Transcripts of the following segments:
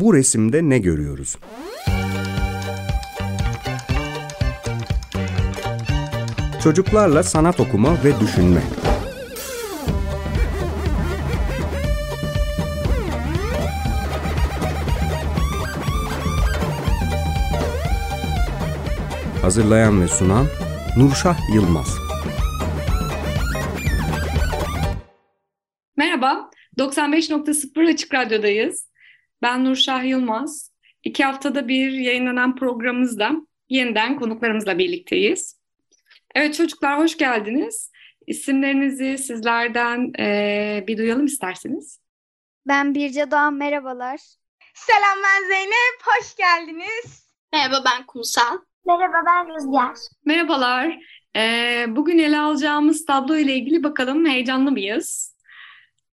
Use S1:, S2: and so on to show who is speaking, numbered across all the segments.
S1: Bu resimde ne görüyoruz? Çocuklarla sanat okuma ve düşünme. Hazırlayan ve sunan Nurşah Yılmaz.
S2: Merhaba, 95.0 Açık Radyo'dayız. Ben Nurşah Yılmaz. İki haftada bir yayınlanan programımızda yeniden konuklarımızla birlikteyiz. Evet çocuklar hoş geldiniz. İsimlerinizi sizlerden e, bir duyalım isterseniz.
S3: Ben Birce Doğan, merhabalar.
S4: Selam ben Zeynep, hoş geldiniz.
S5: Merhaba ben Kumsal.
S6: Merhaba ben Rüzgar.
S2: Merhabalar. Ee, bugün ele alacağımız tablo ile ilgili bakalım heyecanlı mıyız?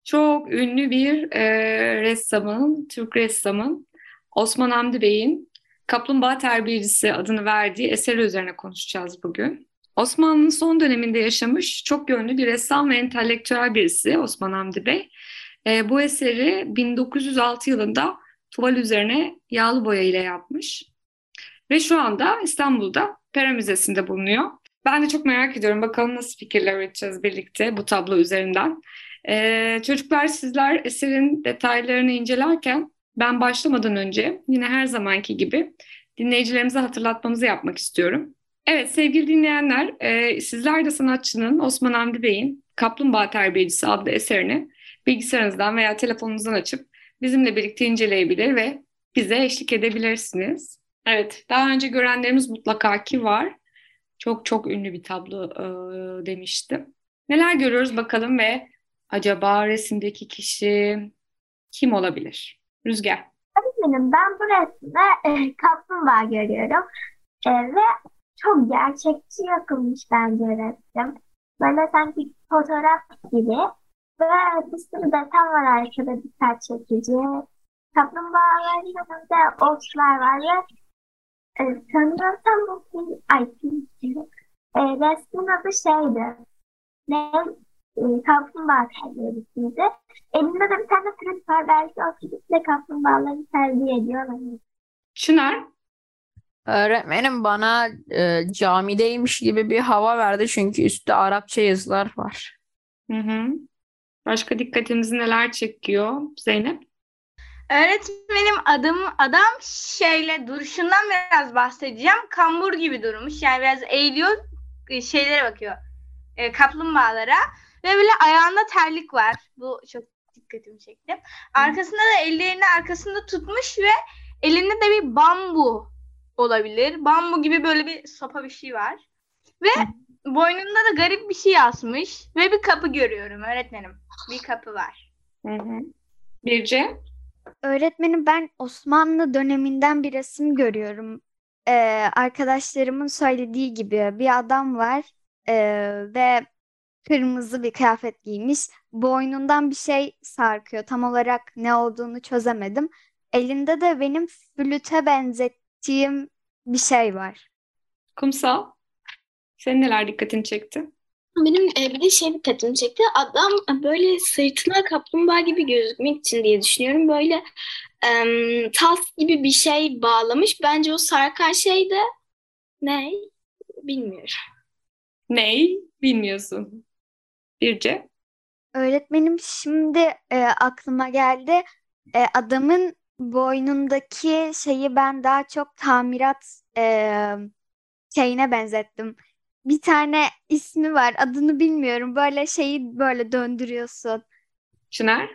S2: Çok ünlü bir e, ressamın, Türk ressamın Osman Hamdi Bey'in Kaplumbağa Terbiyecisi adını verdiği eseri üzerine konuşacağız bugün. Osmanlı'nın son döneminde yaşamış çok yönlü bir ressam ve entelektüel birisi Osman Hamdi Bey. E, bu eseri 1906 yılında tuval üzerine yağlı boya ile yapmış. Ve şu anda İstanbul'da Pera Müzesi'nde bulunuyor. Ben de çok merak ediyorum. Bakalım nasıl fikirler üreteceğiz birlikte bu tablo üzerinden. Ee, çocuklar sizler eserin detaylarını incelerken ben başlamadan önce yine her zamanki gibi dinleyicilerimize hatırlatmamızı yapmak istiyorum. Evet sevgili dinleyenler, e, sizler de sanatçının Osman Hamdi Bey'in Kaplumbağa Terbiyecisi adlı eserini bilgisayarınızdan veya telefonunuzdan açıp bizimle birlikte inceleyebilir ve bize eşlik edebilirsiniz. Evet, daha önce görenlerimiz mutlaka ki var. Çok çok ünlü bir tablo e, demiştim. Neler görüyoruz bakalım ve acaba resimdeki kişi kim olabilir? Rüzgar.
S6: Öğretmenim ben bu resimde e, kaplumbağa görüyorum. E, ve çok gerçekçi yapılmış bence resim. Böyle sanki fotoğraf gibi. Ve bir sürü deten var arkada dikkat çekici. Kaplumbağaların yanında otlar var ve e, sanırsam bu film, ay film, e, resmin adı şeydi. Ne? E, kaplumbağa terbiyesiydi. Elinde de bir tane flüt var. Belki o flütle kaplumbağaları terbiye ediyor.
S2: Çınar.
S7: Öğretmenim bana e, camideymiş gibi bir hava verdi çünkü üstte Arapça yazılar var.
S2: Hı hı. Başka dikkatinizi neler çekiyor Zeynep?
S4: Öğretmenim adım adam şeyle duruşundan biraz bahsedeceğim. Kambur gibi durmuş. Yani biraz eğiliyor e, şeylere bakıyor. E, kaplumbağalara. Ve böyle ayağında terlik var. Bu çok dikkatimi çekti. Arkasında da ellerini arkasında tutmuş ve elinde de bir bambu olabilir. Bambu gibi böyle bir sopa bir şey var. Ve boynunda da garip bir şey asmış. Ve bir kapı görüyorum öğretmenim. Bir kapı var.
S2: Hı hı. Birce.
S3: Öğretmenim ben Osmanlı döneminden bir resim görüyorum. Ee, arkadaşlarımın söylediği gibi bir adam var ee, ve kırmızı bir kıyafet giymiş. Boynundan bir şey sarkıyor. Tam olarak ne olduğunu çözemedim. Elinde de benim flüte benzettiğim bir şey var.
S2: Kumsal. Senin neler dikkatini çekti?
S5: Benim e, bir de şey dikkatimi çekti. Adam böyle sırtına kaplumbağa gibi gözükmek için diye düşünüyorum. Böyle e, tas gibi bir şey bağlamış. Bence o sarkan şey de ne? Bilmiyorum.
S2: Ney? Bilmiyorsun. Birce.
S3: Öğretmenim şimdi e, aklıma geldi. E, adamın boynundaki şeyi ben daha çok tamirat e, şeyine benzettim. Bir tane ismi var. Adını bilmiyorum. Böyle şeyi böyle döndürüyorsun.
S2: Çınar.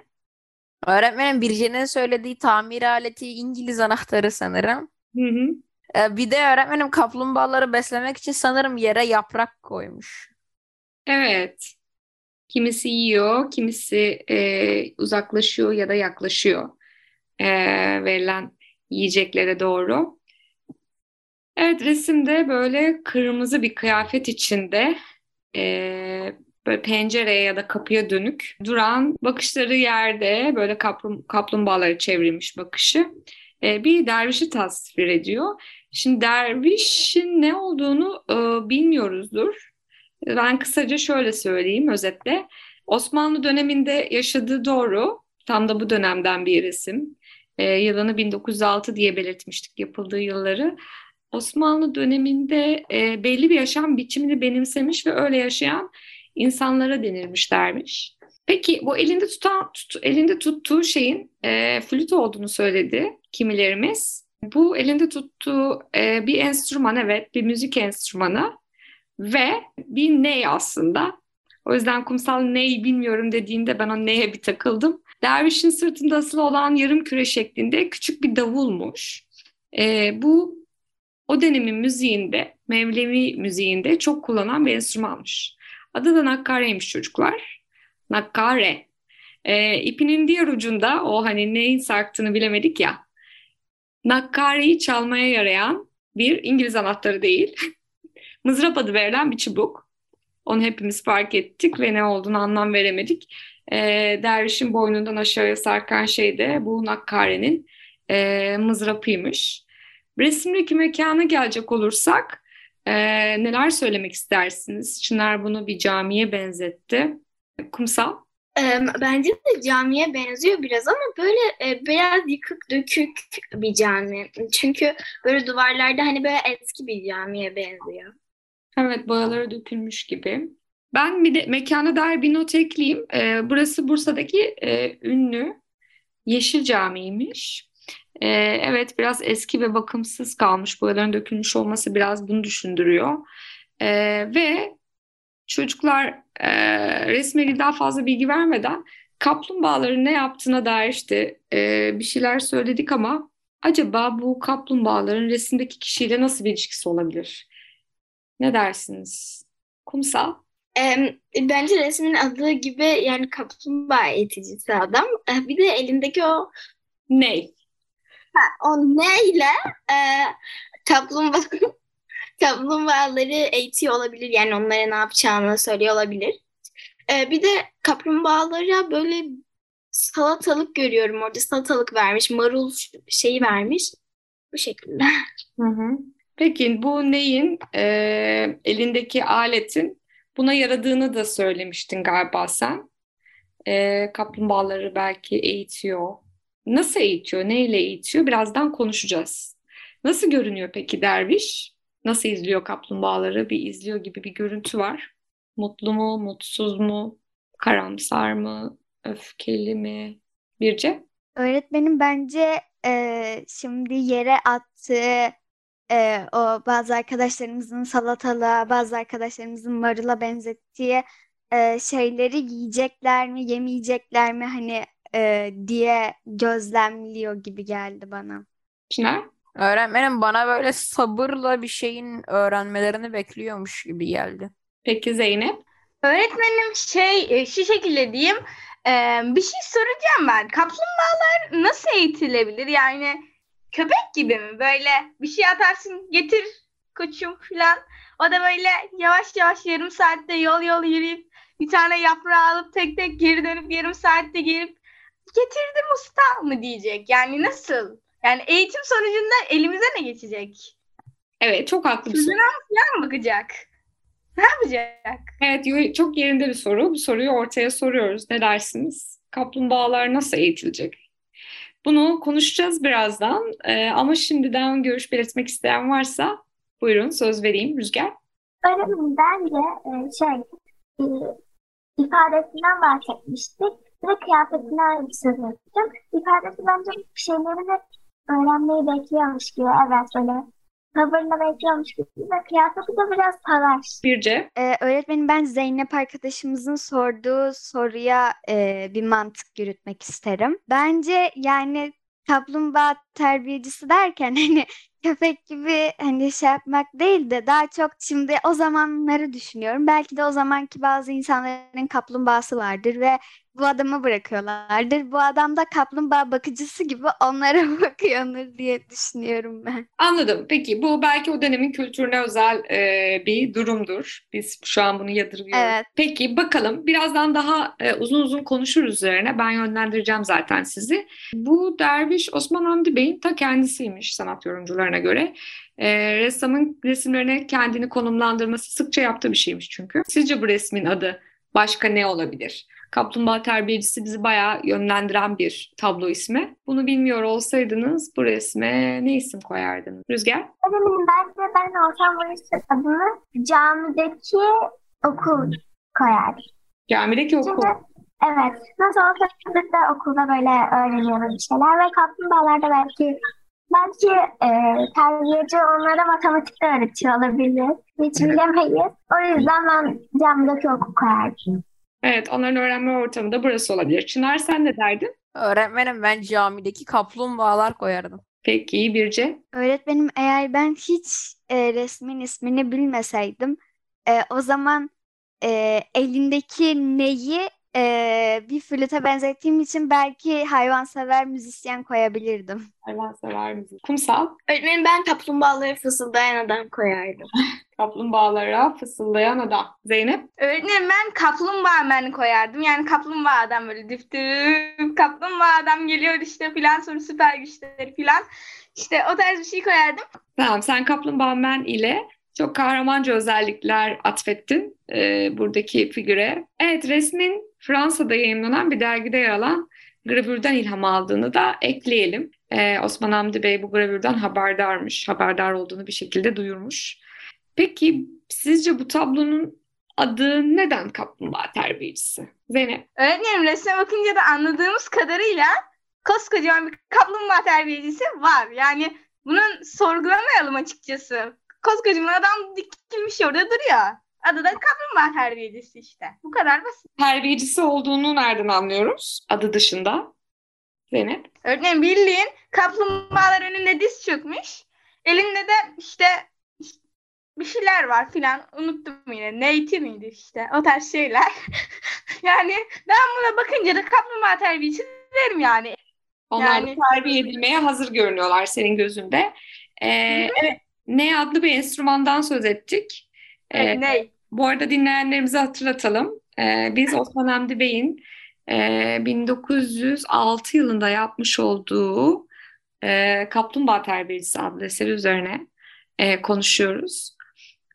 S7: Öğretmenim Birce'nin söylediği tamir aleti İngiliz anahtarı sanırım.
S2: Hı hı.
S7: E, bir de öğretmenim kaplumbağaları beslemek için sanırım yere yaprak koymuş.
S2: Evet. Kimisi yiyor, kimisi e, uzaklaşıyor ya da yaklaşıyor e, verilen yiyeceklere doğru. Evet resimde böyle kırmızı bir kıyafet içinde e, böyle pencereye ya da kapıya dönük duran bakışları yerde böyle kaplum, kaplumbağaları çevrilmiş bakışı e, bir dervişi tasvir ediyor. Şimdi dervişin ne olduğunu e, bilmiyoruzdur. Ben kısaca şöyle söyleyeyim özetle. Osmanlı döneminde yaşadığı doğru, tam da bu dönemden bir resim. e, yılını 1906 diye belirtmiştik yapıldığı yılları. Osmanlı döneminde e, belli bir yaşam biçimini benimsemiş ve öyle yaşayan insanlara denilmiş dermiş. Peki bu elinde tutan tut, elinde tuttuğu şeyin e, flüt olduğunu söyledi kimilerimiz. Bu elinde tuttuğu e, bir enstrüman evet bir müzik enstrümanı ve bir ney aslında. O yüzden kumsal ney bilmiyorum dediğinde ben o neye bir takıldım. Dervişin sırtında asılı olan yarım küre şeklinde küçük bir davulmuş. E, bu o dönemin müziğinde, Mevlevi müziğinde çok kullanılan bir enstrümanmış. Adı da nakkareymiş çocuklar. Nakkare. E, ipinin diğer ucunda o hani neyin sarktığını bilemedik ya. Nakkareyi çalmaya yarayan bir İngiliz anahtarı değil. Mızrap adı verilen bir çubuk. Onu hepimiz fark ettik ve ne olduğunu anlam veremedik. E, dervişin boynundan aşağıya sarkan şey de bu nakkarenin e, mızrapıymış. Resimdeki mekana gelecek olursak e, neler söylemek istersiniz? Çınar bunu bir camiye benzetti. Kumsal?
S5: Ee, Bence de camiye benziyor biraz ama böyle e, biraz yıkık dökük bir cami. Çünkü böyle duvarlarda hani böyle eski bir camiye benziyor.
S2: Evet boyaları dökülmüş gibi. Ben bir de mekana dair bir not ekleyeyim. Ee, burası Bursa'daki e, ünlü Yeşil Cami'ymiş. Ee, evet biraz eski ve bakımsız kalmış. Boyaların dökülmüş olması biraz bunu düşündürüyor. Ee, ve çocuklar e, resme daha fazla bilgi vermeden kaplumbağaların ne yaptığına dair işte e, bir şeyler söyledik ama acaba bu kaplumbağaların resimdeki kişiyle nasıl bir ilişkisi olabilir? Ne dersiniz? Kumsal?
S5: Ee, Bence resmin adı gibi yani kaplumbağa eğiticisi adam. Ee, Bir de elindeki o
S2: Ney?
S5: o neyle e, kaplumbağa kaplumbağaları eğitiyor olabilir. Yani onlara ne yapacağını söylüyor olabilir. Ee, bir de kaplumbağalara böyle salatalık görüyorum orada. Salatalık vermiş, marul şeyi vermiş. Bu şekilde.
S2: Hı hı. Peki bu neyin e, elindeki aletin buna yaradığını da söylemiştin galiba sen. E, kaplumbağaları belki eğitiyor. Nasıl eğitiyor? Neyle eğitiyor? Birazdan konuşacağız. Nasıl görünüyor peki derviş? Nasıl izliyor kaplumbağaları? Bir izliyor gibi bir görüntü var. Mutlu mu, mutsuz mu, karamsar mı, öfkeli mi? Birce?
S3: Öğretmenim bence e, şimdi yere attığı e, o bazı arkadaşlarımızın salatalığa, bazı arkadaşlarımızın marula benzettiği e, şeyleri yiyecekler mi, yemeyecekler mi hani e, diye gözlemliyor gibi geldi bana.
S2: Çınar?
S7: Öğretmenim bana böyle sabırla bir şeyin öğrenmelerini bekliyormuş gibi geldi.
S2: Peki Zeynep?
S4: Öğretmenim şey e, şu şekilde diyeyim. e, bir şey soracağım ben. Kaplumbağalar nasıl eğitilebilir? Yani köpek gibi mi? Böyle bir şey atarsın getir koçum falan. O da böyle yavaş yavaş yarım saatte yol yol yürüyüp bir tane yaprağı alıp tek tek geri dönüp yarım saatte gelip getirdim usta mı diyecek. Yani nasıl? Yani eğitim sonucunda elimize ne geçecek?
S2: Evet çok haklı bir soru.
S4: Sözüne falan bakacak? Ne yapacak?
S2: Evet çok yerinde bir soru. Bu soruyu ortaya soruyoruz. Ne dersiniz? Kaplumbağalar nasıl eğitilecek? Bunu konuşacağız birazdan. Ee, ama şimdiden görüş belirtmek isteyen varsa buyurun söz vereyim Rüzgar.
S6: Öğretmenim bence e, şey e, ifadesinden bahsetmiştik ve kıyafetinden söz ettim. İfadesi bence bir şeyleri öğrenmeyi bekliyormuş gibi. Evet böyle sabırla bekliyormuş gibi ve kıyafeti de biraz salaş.
S2: Birce.
S3: E, öğretmenim ben Zeynep arkadaşımızın sorduğu soruya e, bir mantık yürütmek isterim. Bence yani kaplumbağa terbiyecisi derken hani köpek gibi hani şey yapmak değil de daha çok şimdi o zamanları düşünüyorum. Belki de o zamanki bazı insanların kaplumbağası vardır ve bu adamı bırakıyorlardır. Bu adam da kaplumbağa bakıcısı gibi onlara bakıyordur diye düşünüyorum ben.
S2: Anladım. Peki bu belki o dönemin kültürüne özel e, bir durumdur. Biz şu an bunu yadırgıyoruz.
S3: Evet.
S2: Peki bakalım birazdan daha e, uzun uzun konuşuruz üzerine. Ben yönlendireceğim zaten sizi. Bu derviş Osman Hamdi Bey'in ta kendisiymiş sanat yorumcularına göre. E, ressamın resimlerine kendini konumlandırması sıkça yaptığı bir şeymiş çünkü. Sizce bu resmin adı başka ne olabilir? Kaplumbağa terbiyecisi bizi bayağı yönlendiren bir tablo ismi. Bunu bilmiyor olsaydınız bu resme ne isim koyardınız? Rüzgar?
S6: Öğretmenim belki ben olsam bu resim adını camideki okul koyardım.
S2: Camideki okul.
S6: Çünkü evet nasıl de okulda böyle öğreniyoruz bir şeyler ve kaplumbağalarda belki belki e, terbiyeci onlara matematikte öğretiyor olabilir. Hiç bilemeyiz. O yüzden ben camideki okul koyardım.
S2: Evet, onların öğrenme ortamı da burası olabilir. Çınar sen ne derdin?
S7: Öğretmenim ben camideki kaplumbağalar koyardım.
S2: Peki Birce?
S3: Öğretmenim eğer ben hiç e, resmin ismini bilmeseydim e, o zaman e, elindeki neyi e, bir flüte benzettiğim için belki hayvansever müzisyen koyabilirdim.
S2: Hayvansever misin? Kumsal?
S5: Öğretmenim ben kaplumbağaları fısıldayan adam koyardım.
S2: Kaplumbağalara fısıldayan adam. Zeynep?
S4: Öğretmenim ben kaplumbağa men koyardım. Yani kaplumbağa adam böyle düp kaplumbağa adam geliyor işte filan sonra süper güçleri filan. İşte o tarz bir şey koyardım.
S2: Tamam, sen Kaplumbağa Man ile çok kahramanca özellikler atfettin e, buradaki figüre. Evet, resmin Fransa'da yayınlanan bir dergide yer alan gravürden ilham aldığını da ekleyelim. E, Osman Hamdi Bey bu gravürden haberdarmış, haberdar olduğunu bir şekilde duyurmuş. Peki sizce bu tablonun adı neden Kaplumbağa Terbiyecisi? Zeynep?
S4: Öğretmenim resme bakınca da anladığımız kadarıyla koskocaman bir kaplumbağa terbiyecisi var. Yani bunun sorgulamayalım açıkçası. Koskocaman adam dikilmiş orada duruyor. Adı da kaplumbağa terbiyecisi işte. Bu kadar basit.
S2: Terbiyecisi olduğunu nereden anlıyoruz adı dışında? Zeynep?
S4: Öğretmenim bildiğin kaplumbağalar önünde diz çökmüş. Elinde de işte bir şeyler var filan. Unuttum yine. Neyti miydi işte. O tarz şeyler. yani ben buna bakınca da kaplumbağa terbiyesi derim yani.
S2: Onlar
S4: Yani-
S2: terbiye edilmeye hazır görünüyorlar senin gözünde. Ee, evet, ne adlı bir enstrümandan söz ettik. Ee,
S4: ney?
S2: bu arada dinleyenlerimize hatırlatalım. Ee, biz Osman Hamdi Bey'in e, 1906 yılında yapmış olduğu e, Kaplumbağa Terbiyecisi adlı eseri üzerine e, konuşuyoruz.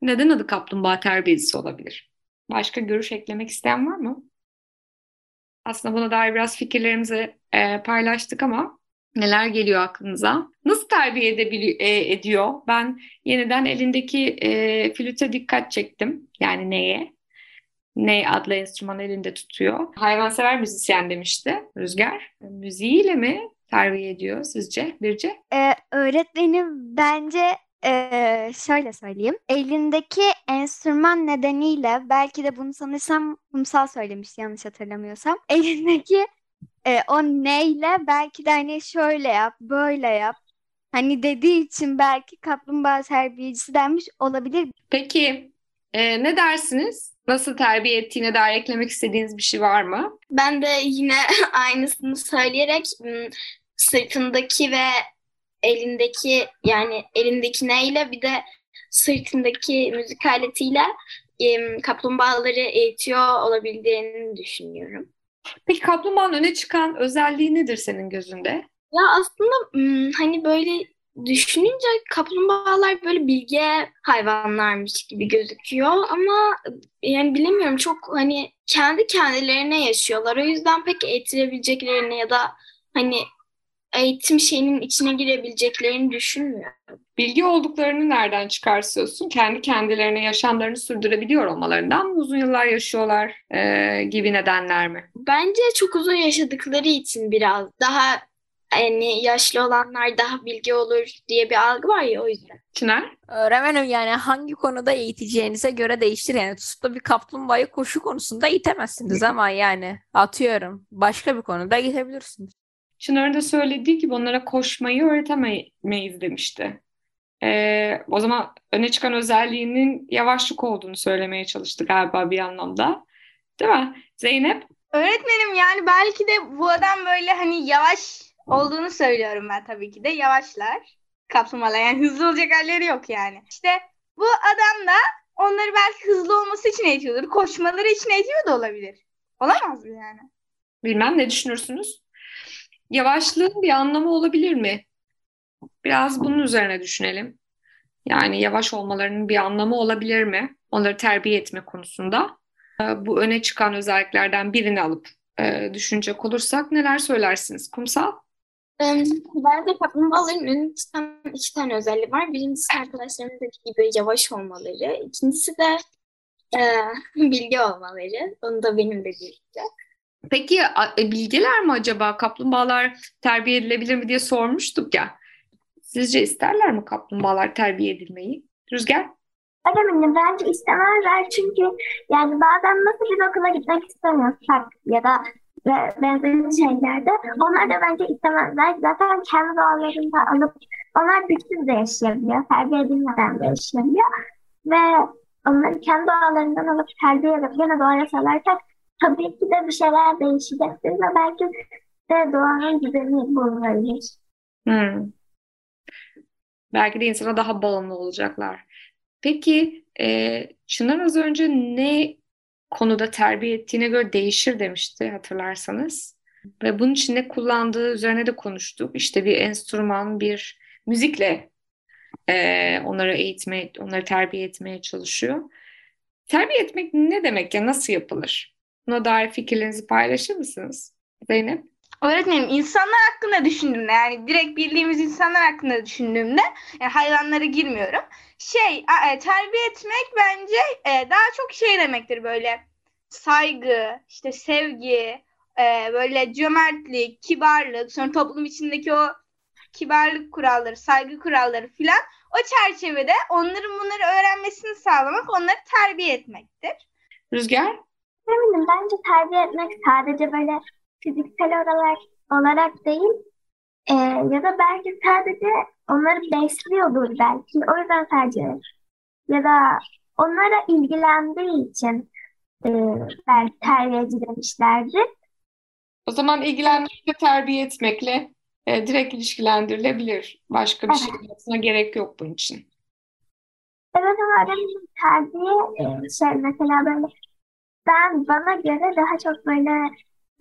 S2: Neden adı Kaplumbağa Terbiyecisi olabilir? Başka görüş eklemek isteyen var mı? Aslında buna dair biraz fikirlerimizi e, paylaştık ama neler geliyor aklınıza? Nasıl terbiye edebili- e, ediyor? Ben yeniden elindeki e, flüte dikkat çektim. Yani neye? Ney adlı enstrüman elinde tutuyor. Hayvansever müzisyen demişti Rüzgar. Müziğiyle mi terbiye ediyor sizce Birce?
S3: Ee, öğretmenim bence ee, şöyle söyleyeyim. Elindeki enstrüman nedeniyle belki de bunu sanırsam Kumsal söylemiş yanlış hatırlamıyorsam. Elindeki ee, o neyle belki de hani şöyle yap, böyle yap. Hani dediği için belki kaplumbağa terbiyecisi denmiş olabilir.
S2: Peki e, ne dersiniz? Nasıl terbiye ettiğine dair eklemek istediğiniz bir şey var mı?
S5: Ben de yine aynısını söyleyerek sırtındaki ve elindeki yani elindeki neyle bir de sırtındaki müzik aletiyle kaplumbağaları eğitiyor olabildiğini düşünüyorum.
S2: Peki kaplumbağanın öne çıkan özelliği nedir senin gözünde?
S5: Ya aslında hani böyle düşününce kaplumbağalar böyle bilge hayvanlarmış gibi gözüküyor ama yani bilemiyorum çok hani kendi kendilerine yaşıyorlar. O yüzden pek eğitilebileceklerini ya da hani eğitim şeyinin içine girebileceklerini düşünmüyorum.
S2: Bilgi olduklarını nereden çıkarsıyorsun? Kendi kendilerine yaşamlarını sürdürebiliyor olmalarından mı uzun yıllar yaşıyorlar e, gibi nedenler mi?
S5: Bence çok uzun yaşadıkları için biraz daha yani yaşlı olanlar daha bilgi olur diye bir algı var ya o yüzden.
S2: Çınar?
S7: Öğretmenim yani hangi konuda eğiteceğinize göre değiştir. Yani tutup bir kaplumbağayı koşu konusunda eğitemezsiniz ama yani atıyorum başka bir konuda eğitebilirsiniz.
S2: Çınar'ın da söylediği gibi onlara koşmayı öğretemeyiz demişti. E, o zaman öne çıkan özelliğinin yavaşlık olduğunu söylemeye çalıştı galiba bir anlamda. Değil mi? Zeynep?
S4: Öğretmenim yani belki de bu adam böyle hani yavaş olduğunu söylüyorum ben tabii ki de. Yavaşlar. Kaplumbağalar yani hızlı olacak halleri yok yani. İşte bu adam da onları belki hızlı olması için eğitiyordur. Koşmaları için eğitiyor da olabilir. Olamaz mı yani?
S2: Bilmem ne düşünürsünüz? Yavaşlığın bir anlamı olabilir mi? Biraz bunun üzerine düşünelim. Yani yavaş olmalarının bir anlamı olabilir mi? Onları terbiye etme konusunda. e, bu öne çıkan özelliklerden birini alıp e, düşünecek olursak neler söylersiniz? Kumsal?
S5: Em, Bence kaplumbağaların önünde tutan iki tane özelliği var. Birincisi arkadaşlarımın dediği gibi yavaş olmaları. İkincisi de e, bilgi olmaları. Onu da benim dediğim gibi.
S2: Peki e, bilgeler mi acaba? Kaplumbağalar terbiye edilebilir mi diye sormuştuk ya. Sizce isterler mi kaplumbağalar terbiye edilmeyi? Rüzgar?
S6: Önemli bence istemezler çünkü yani bazen nasıl bir okula gitmek istemiyorsak ya da ve benzeri şeylerde onlar da bence istemezler. Zaten kendi doğalarında alıp onlar güçsüz de yaşayabiliyor. Terbiye edilmeden de yaşayabiliyor. Ve onları kendi doğalarından alıp terbiye edip gene doğaya salarsak tabii ki de bir şeyler değişecektir ve belki de doğanın düzeni bozulabilir.
S2: Hmm. Belki de insana daha bağımlı olacaklar. Peki e, Çınar az önce ne konuda terbiye ettiğine göre değişir demişti hatırlarsanız. Ve bunun için ne kullandığı üzerine de konuştuk. İşte bir enstrüman, bir müzikle e, onları eğitmeye, onları terbiye etmeye çalışıyor. Terbiye etmek ne demek ya? Nasıl yapılır? Buna dair fikirlerinizi paylaşır mısınız? Zeynep?
S4: Öğretmenim insanlar hakkında düşündüğümde yani direkt bildiğimiz insanlar hakkında düşündüğümde yani hayvanlara girmiyorum. Şey e, terbiye etmek bence e, daha çok şey demektir böyle saygı, işte sevgi, e, böyle cömertlik, kibarlık, sonra toplum içindeki o kibarlık kuralları, saygı kuralları filan o çerçevede onların bunları öğrenmesini sağlamak, onları terbiye etmektir.
S2: Rüzgar?
S6: Eminim bence terbiye etmek sadece böyle fiziksel olarak olarak değil e, ya da belki sadece onları besliyordur belki o yüzden sadece ya da onlara ilgilendiği için e, belki terbiyeci demişlerdir.
S2: O zaman ilgilenmekle terbiye etmekle e, direkt ilişkilendirilebilir. Başka bir şey yapmasına gerek yok bunun için.
S6: Evet ama öğretmenim terbiye e, şey mesela böyle ben bana göre daha çok böyle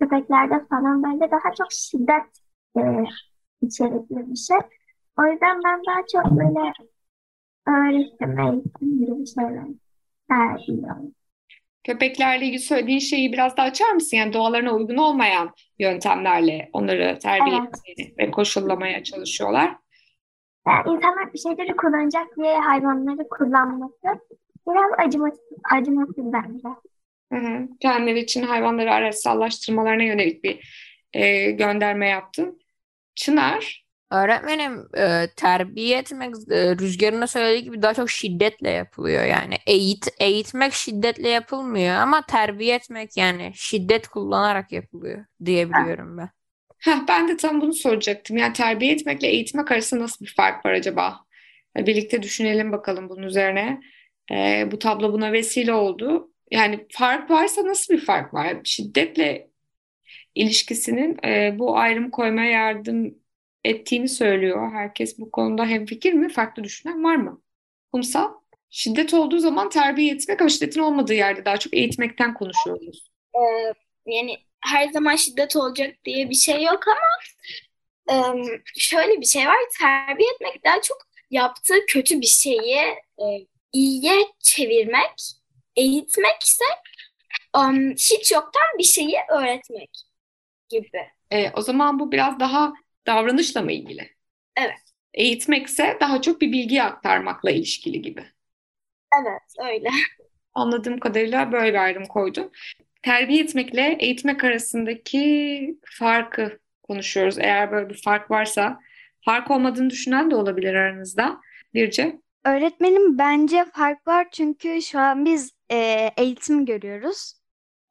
S6: köpeklerde falan böyle daha çok şiddet e, içerikli bir şey. O yüzden ben daha çok böyle öğretim, eğitim gibi bir şeyler tercih ediyorum.
S2: Köpeklerle ilgili söylediğin şeyi biraz daha açar mısın? Yani doğalarına uygun olmayan yöntemlerle onları terbiye
S6: Evet.
S2: etmeye ve koşullamaya çalışıyorlar.
S6: Yani insanlar bir şeyleri kullanacak diye hayvanları kullanması biraz acımasız, acımasız bence.
S2: Hı hı. Kendileri için hayvanları araçsallaştırmalarına yönelik bir e, gönderme yaptın. Çınar,
S7: Öğretmenim e, terbiye etmek e, Rüzgar'ın da söylediği gibi daha çok şiddetle yapılıyor yani eğit eğitmek şiddetle yapılmıyor ama terbiye etmek yani şiddet kullanarak yapılıyor diyebiliyorum ben.
S2: Heh, ben de tam bunu soracaktım. Yani terbiye etmekle eğitmek arasında nasıl bir fark var acaba? E, Birlikte düşünelim bakalım bunun üzerine. E, bu tablo buna vesile oldu. Yani fark varsa nasıl bir fark var? Şiddetle ilişkisinin e, bu ayrım koymaya yardım ettiğini söylüyor. Herkes bu konuda hemfikir mi? Farklı düşünen var mı? Kumsal? Şiddet olduğu zaman terbiye etmek ama şiddetin olmadığı yerde daha çok eğitmekten konuşuyoruz.
S5: Ee, yani her zaman şiddet olacak diye bir şey yok ama em, şöyle bir şey var. Terbiye etmek daha çok yaptığı kötü bir şeyi e, iyiye çevirmek, eğitmek ise em, hiç yoktan bir şeyi öğretmek gibi.
S2: E, o zaman bu biraz daha davranışla mı ilgili?
S5: Evet.
S2: Eğitmekse daha çok bir bilgi aktarmakla ilişkili gibi.
S5: Evet, öyle.
S2: Anladığım kadarıyla böyle bir ayrım koydum. Terbiye etmekle eğitmek arasındaki farkı konuşuyoruz. Eğer böyle bir fark varsa, fark olmadığını düşünen de olabilir aranızda. Birce.
S3: Öğretmenim bence fark var çünkü şu an biz e, eğitim görüyoruz.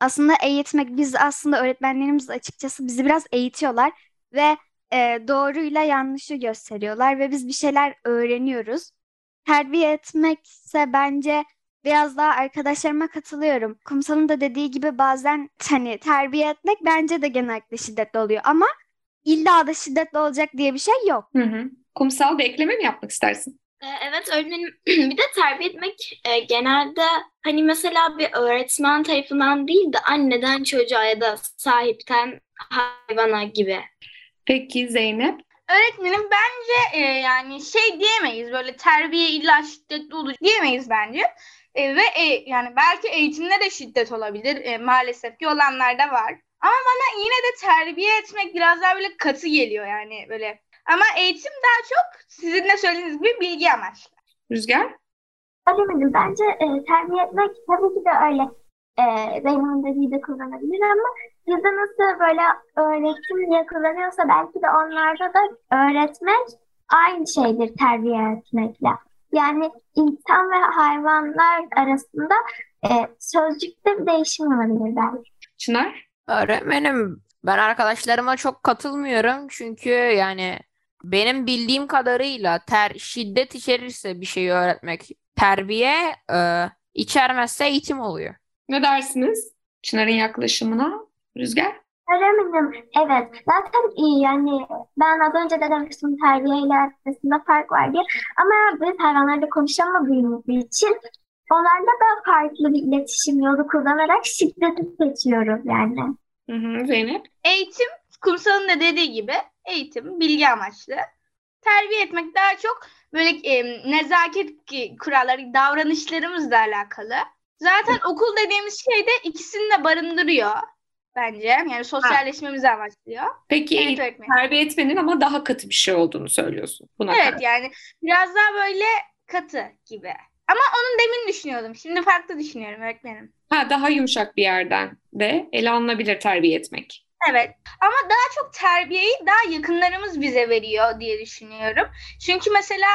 S3: Aslında eğitmek, biz aslında öğretmenlerimiz açıkçası bizi biraz eğitiyorlar ve e, doğruyla yanlışı gösteriyorlar ve biz bir şeyler öğreniyoruz. Terbiye etmekse bence biraz daha arkadaşlarıma katılıyorum. Kumsal'ın da dediği gibi bazen hani terbiye etmek bence de genellikle şiddetli oluyor ama illa da şiddetli olacak diye bir şey yok.
S2: Hı hı. Kumsal bir ekleme mi yapmak istersin?
S5: Ee, Evet öğretmenim bir de terbiye etmek e, genelde hani mesela bir öğretmen tarafından değil de anneden çocuğa ya da sahipten hayvana gibi.
S2: Peki Zeynep.
S4: Öğretmenim bence e, yani şey diyemeyiz böyle terbiye illa şiddetli olur diyemeyiz bence. E, ve e, yani belki eğitimde de şiddet olabilir. E, maalesef ki olanlar da var. Ama bana yine de terbiye etmek biraz daha böyle katı geliyor yani böyle. Ama eğitim daha çok sizin de söylediğiniz gibi bilgi amaçlı.
S2: Rüzgar?
S6: Bilemedim. Bence e, terbiye etmek tabii ki de öyle. E, Zeynep'in dediği de kullanabilir ama bizde nasıl böyle öğretim diye kullanıyorsa belki de onlarda da öğretmek aynı şeydir terbiye etmekle. Yani insan ve hayvanlar arasında e, sözcükte bir değişim olabilir belki.
S2: Çınar?
S7: Öğretmenim ben arkadaşlarıma çok katılmıyorum çünkü yani benim bildiğim kadarıyla ter şiddet içerirse bir şeyi öğretmek terbiye e, içermezse eğitim oluyor.
S2: Ne dersiniz? Çınar'ın yaklaşımına. Rüzgar?
S6: Öğretmenim, evet. Zaten iyi yani ben az önce de demiştim terbiyeyle arasında fark var diye. Ama biz hayvanlarla konuşamadığımız için onlarla da farklı bir iletişim yolu kullanarak şiddeti seçiyoruz yani.
S2: Hı hı, Zeynep?
S4: Eğitim, kumsalın da dediği gibi eğitim, bilgi amaçlı. Terbiye etmek daha çok böyle e, nezaket kuralları, davranışlarımızla alakalı. Zaten okul dediğimiz şey de ikisini de barındırıyor bence. Yani sosyalleşmemizi amaçlıyor.
S2: Peki eğitim terbiye etmenin ama daha katı bir şey olduğunu söylüyorsun. Buna
S4: Evet
S2: karşı.
S4: yani biraz daha böyle katı gibi. Ama onun demin düşünüyordum. Şimdi farklı düşünüyorum öğretmenim.
S2: Ha, daha yumuşak bir yerden de ele alınabilir terbiye etmek.
S4: Evet ama daha çok terbiyeyi daha yakınlarımız bize veriyor diye düşünüyorum. Çünkü mesela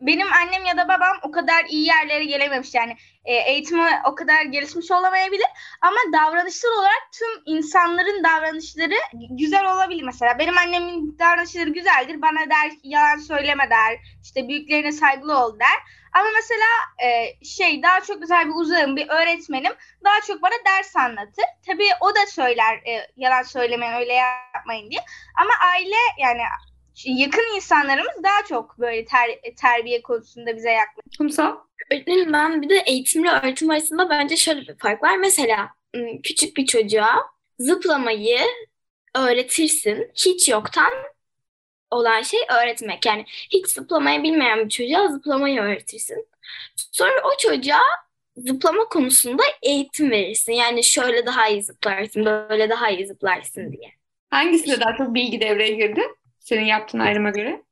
S4: benim annem ya da babam o kadar iyi yerlere gelememiş yani eğitimi o kadar gelişmiş olamayabilir ama davranışsal olarak tüm insanların davranışları güzel olabilir mesela. Benim annemin davranışları güzeldir bana der yalan söyleme der işte büyüklerine saygılı ol der. Ama mesela e, şey daha çok güzel bir uzağım bir öğretmenim daha çok bana ders anlatır. Tabii o da söyler e, yalan söylemeyin öyle yapmayın diye. Ama aile yani yakın insanlarımız daha çok böyle ter- terbiye konusunda bize yaklaşıyor.
S2: Kumsal?
S5: Öğretmenim ben bir de eğitimle öğretim arasında bence şöyle bir fark var. Mesela küçük bir çocuğa zıplamayı öğretirsin. Hiç yoktan olan şey öğretmek. Yani hiç zıplamayı bilmeyen bir çocuğa zıplamayı öğretirsin. Sonra o çocuğa zıplama konusunda eğitim verirsin. Yani şöyle daha iyi zıplarsın, böyle daha iyi zıplarsın diye.
S2: Hangisinde daha çok bilgi devreye girdi? Senin yaptığın ayrıma göre.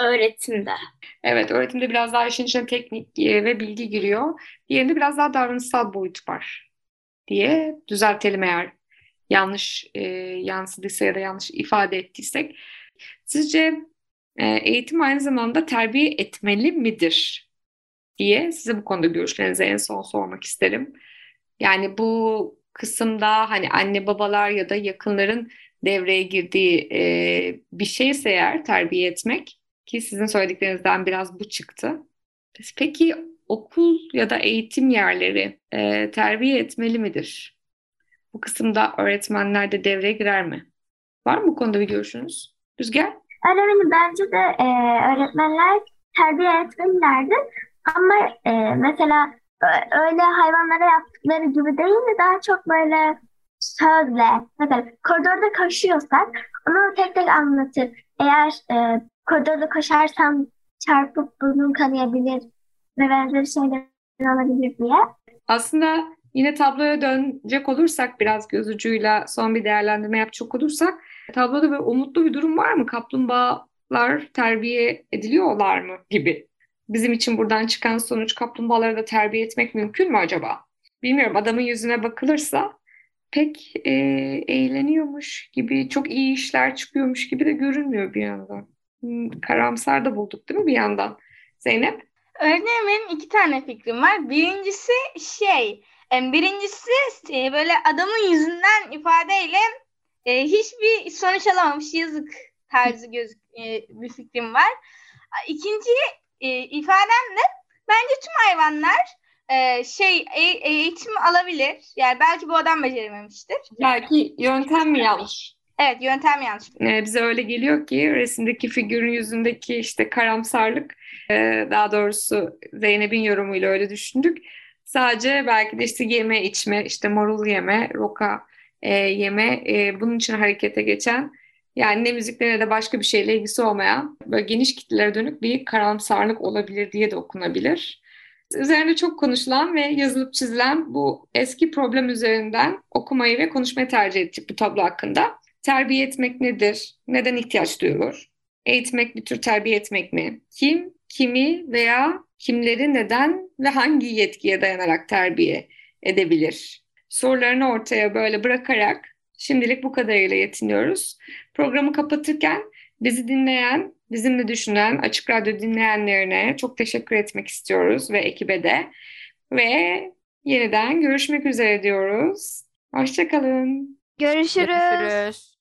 S5: Öğretimde.
S2: Evet, öğretimde biraz daha işin içine teknik e, ve bilgi giriyor. Diğerinde biraz daha davranışsal boyut var diye düzeltelim eğer yanlış e, yansıdıysa ya da yanlış ifade ettiysek. Sizce e, eğitim aynı zamanda terbiye etmeli midir diye size bu konuda görüşlerinizi en son sormak isterim. Yani bu kısımda hani anne babalar ya da yakınların devreye girdiği e, bir şeyse eğer terbiye etmek ki sizin söylediklerinizden biraz bu çıktı. Peki okul ya da eğitim yerleri e, terbiye etmeli midir? Bu kısımda öğretmenler de devreye girer mi? Var mı bu konuda bir görüşünüz? Rüzgar?
S6: Öğretmenim bence de e, öğretmenler terbiye etmelilerdi. Ama e, mesela öyle hayvanlara yaptıkları gibi değil de daha çok böyle sözle. Mesela koridorda koşuyorsak onu tek tek anlatır. Eğer e, koridorda koşarsam çarpıp burnum kanayabilir ve benzeri şeyler olabilir diye.
S2: Aslında yine tabloya dönecek olursak biraz göz ucuyla son bir değerlendirme yapacak olursak tabloda böyle umutlu bir durum var mı? Kaplumbağalar terbiye ediliyorlar mı gibi. Bizim için buradan çıkan sonuç kaplumbağaları da terbiye etmek mümkün mü acaba? Bilmiyorum adamın yüzüne bakılırsa pek e, eğleniyormuş gibi çok iyi işler çıkıyormuş gibi de görünmüyor bir yandan. Hmm, Karamsar da bulduk değil mi bir yandan? Zeynep?
S4: Öğretmenim benim iki tane fikrim var. Birincisi şey, e, birincisi e, böyle adamın yüzünden ifadeyle e, hiçbir sonuç alamamış yazık tarzı göz e, bir fikrim var. İkinci e, ifadem de bence tüm hayvanlar e, şey e- eğitim alabilir. Yani belki bu adam becerememiştir.
S2: Belki yöntem mi yanlış?
S4: Evet yöntem yanlış.
S2: Ee, bize öyle geliyor ki resimdeki figürün yüzündeki işte karamsarlık e, daha doğrusu Zeynep'in yorumuyla öyle düşündük. Sadece belki de işte yeme içme işte marul yeme, roka e, yeme e, bunun için harekete geçen yani ne müzikle ne de başka bir şeyle ilgisi olmayan böyle geniş kitlelere dönük bir karamsarlık olabilir diye de okunabilir. Üzerinde çok konuşulan ve yazılıp çizilen bu eski problem üzerinden okumayı ve konuşmayı tercih ettik bu tablo hakkında. Terbiye etmek nedir? Neden ihtiyaç duyulur? Eğitmek bir tür terbiye etmek mi? Kim, kimi veya kimleri neden ve hangi yetkiye dayanarak terbiye edebilir? Sorularını ortaya böyle bırakarak şimdilik bu kadarıyla yetiniyoruz. Programı kapatırken bizi dinleyen, bizimle düşünen, Açık Radyo dinleyenlerine çok teşekkür etmek istiyoruz ve ekibe de. Ve yeniden görüşmek üzere diyoruz. Hoşçakalın.
S3: Görüşürüz.
S7: Görüşürüz.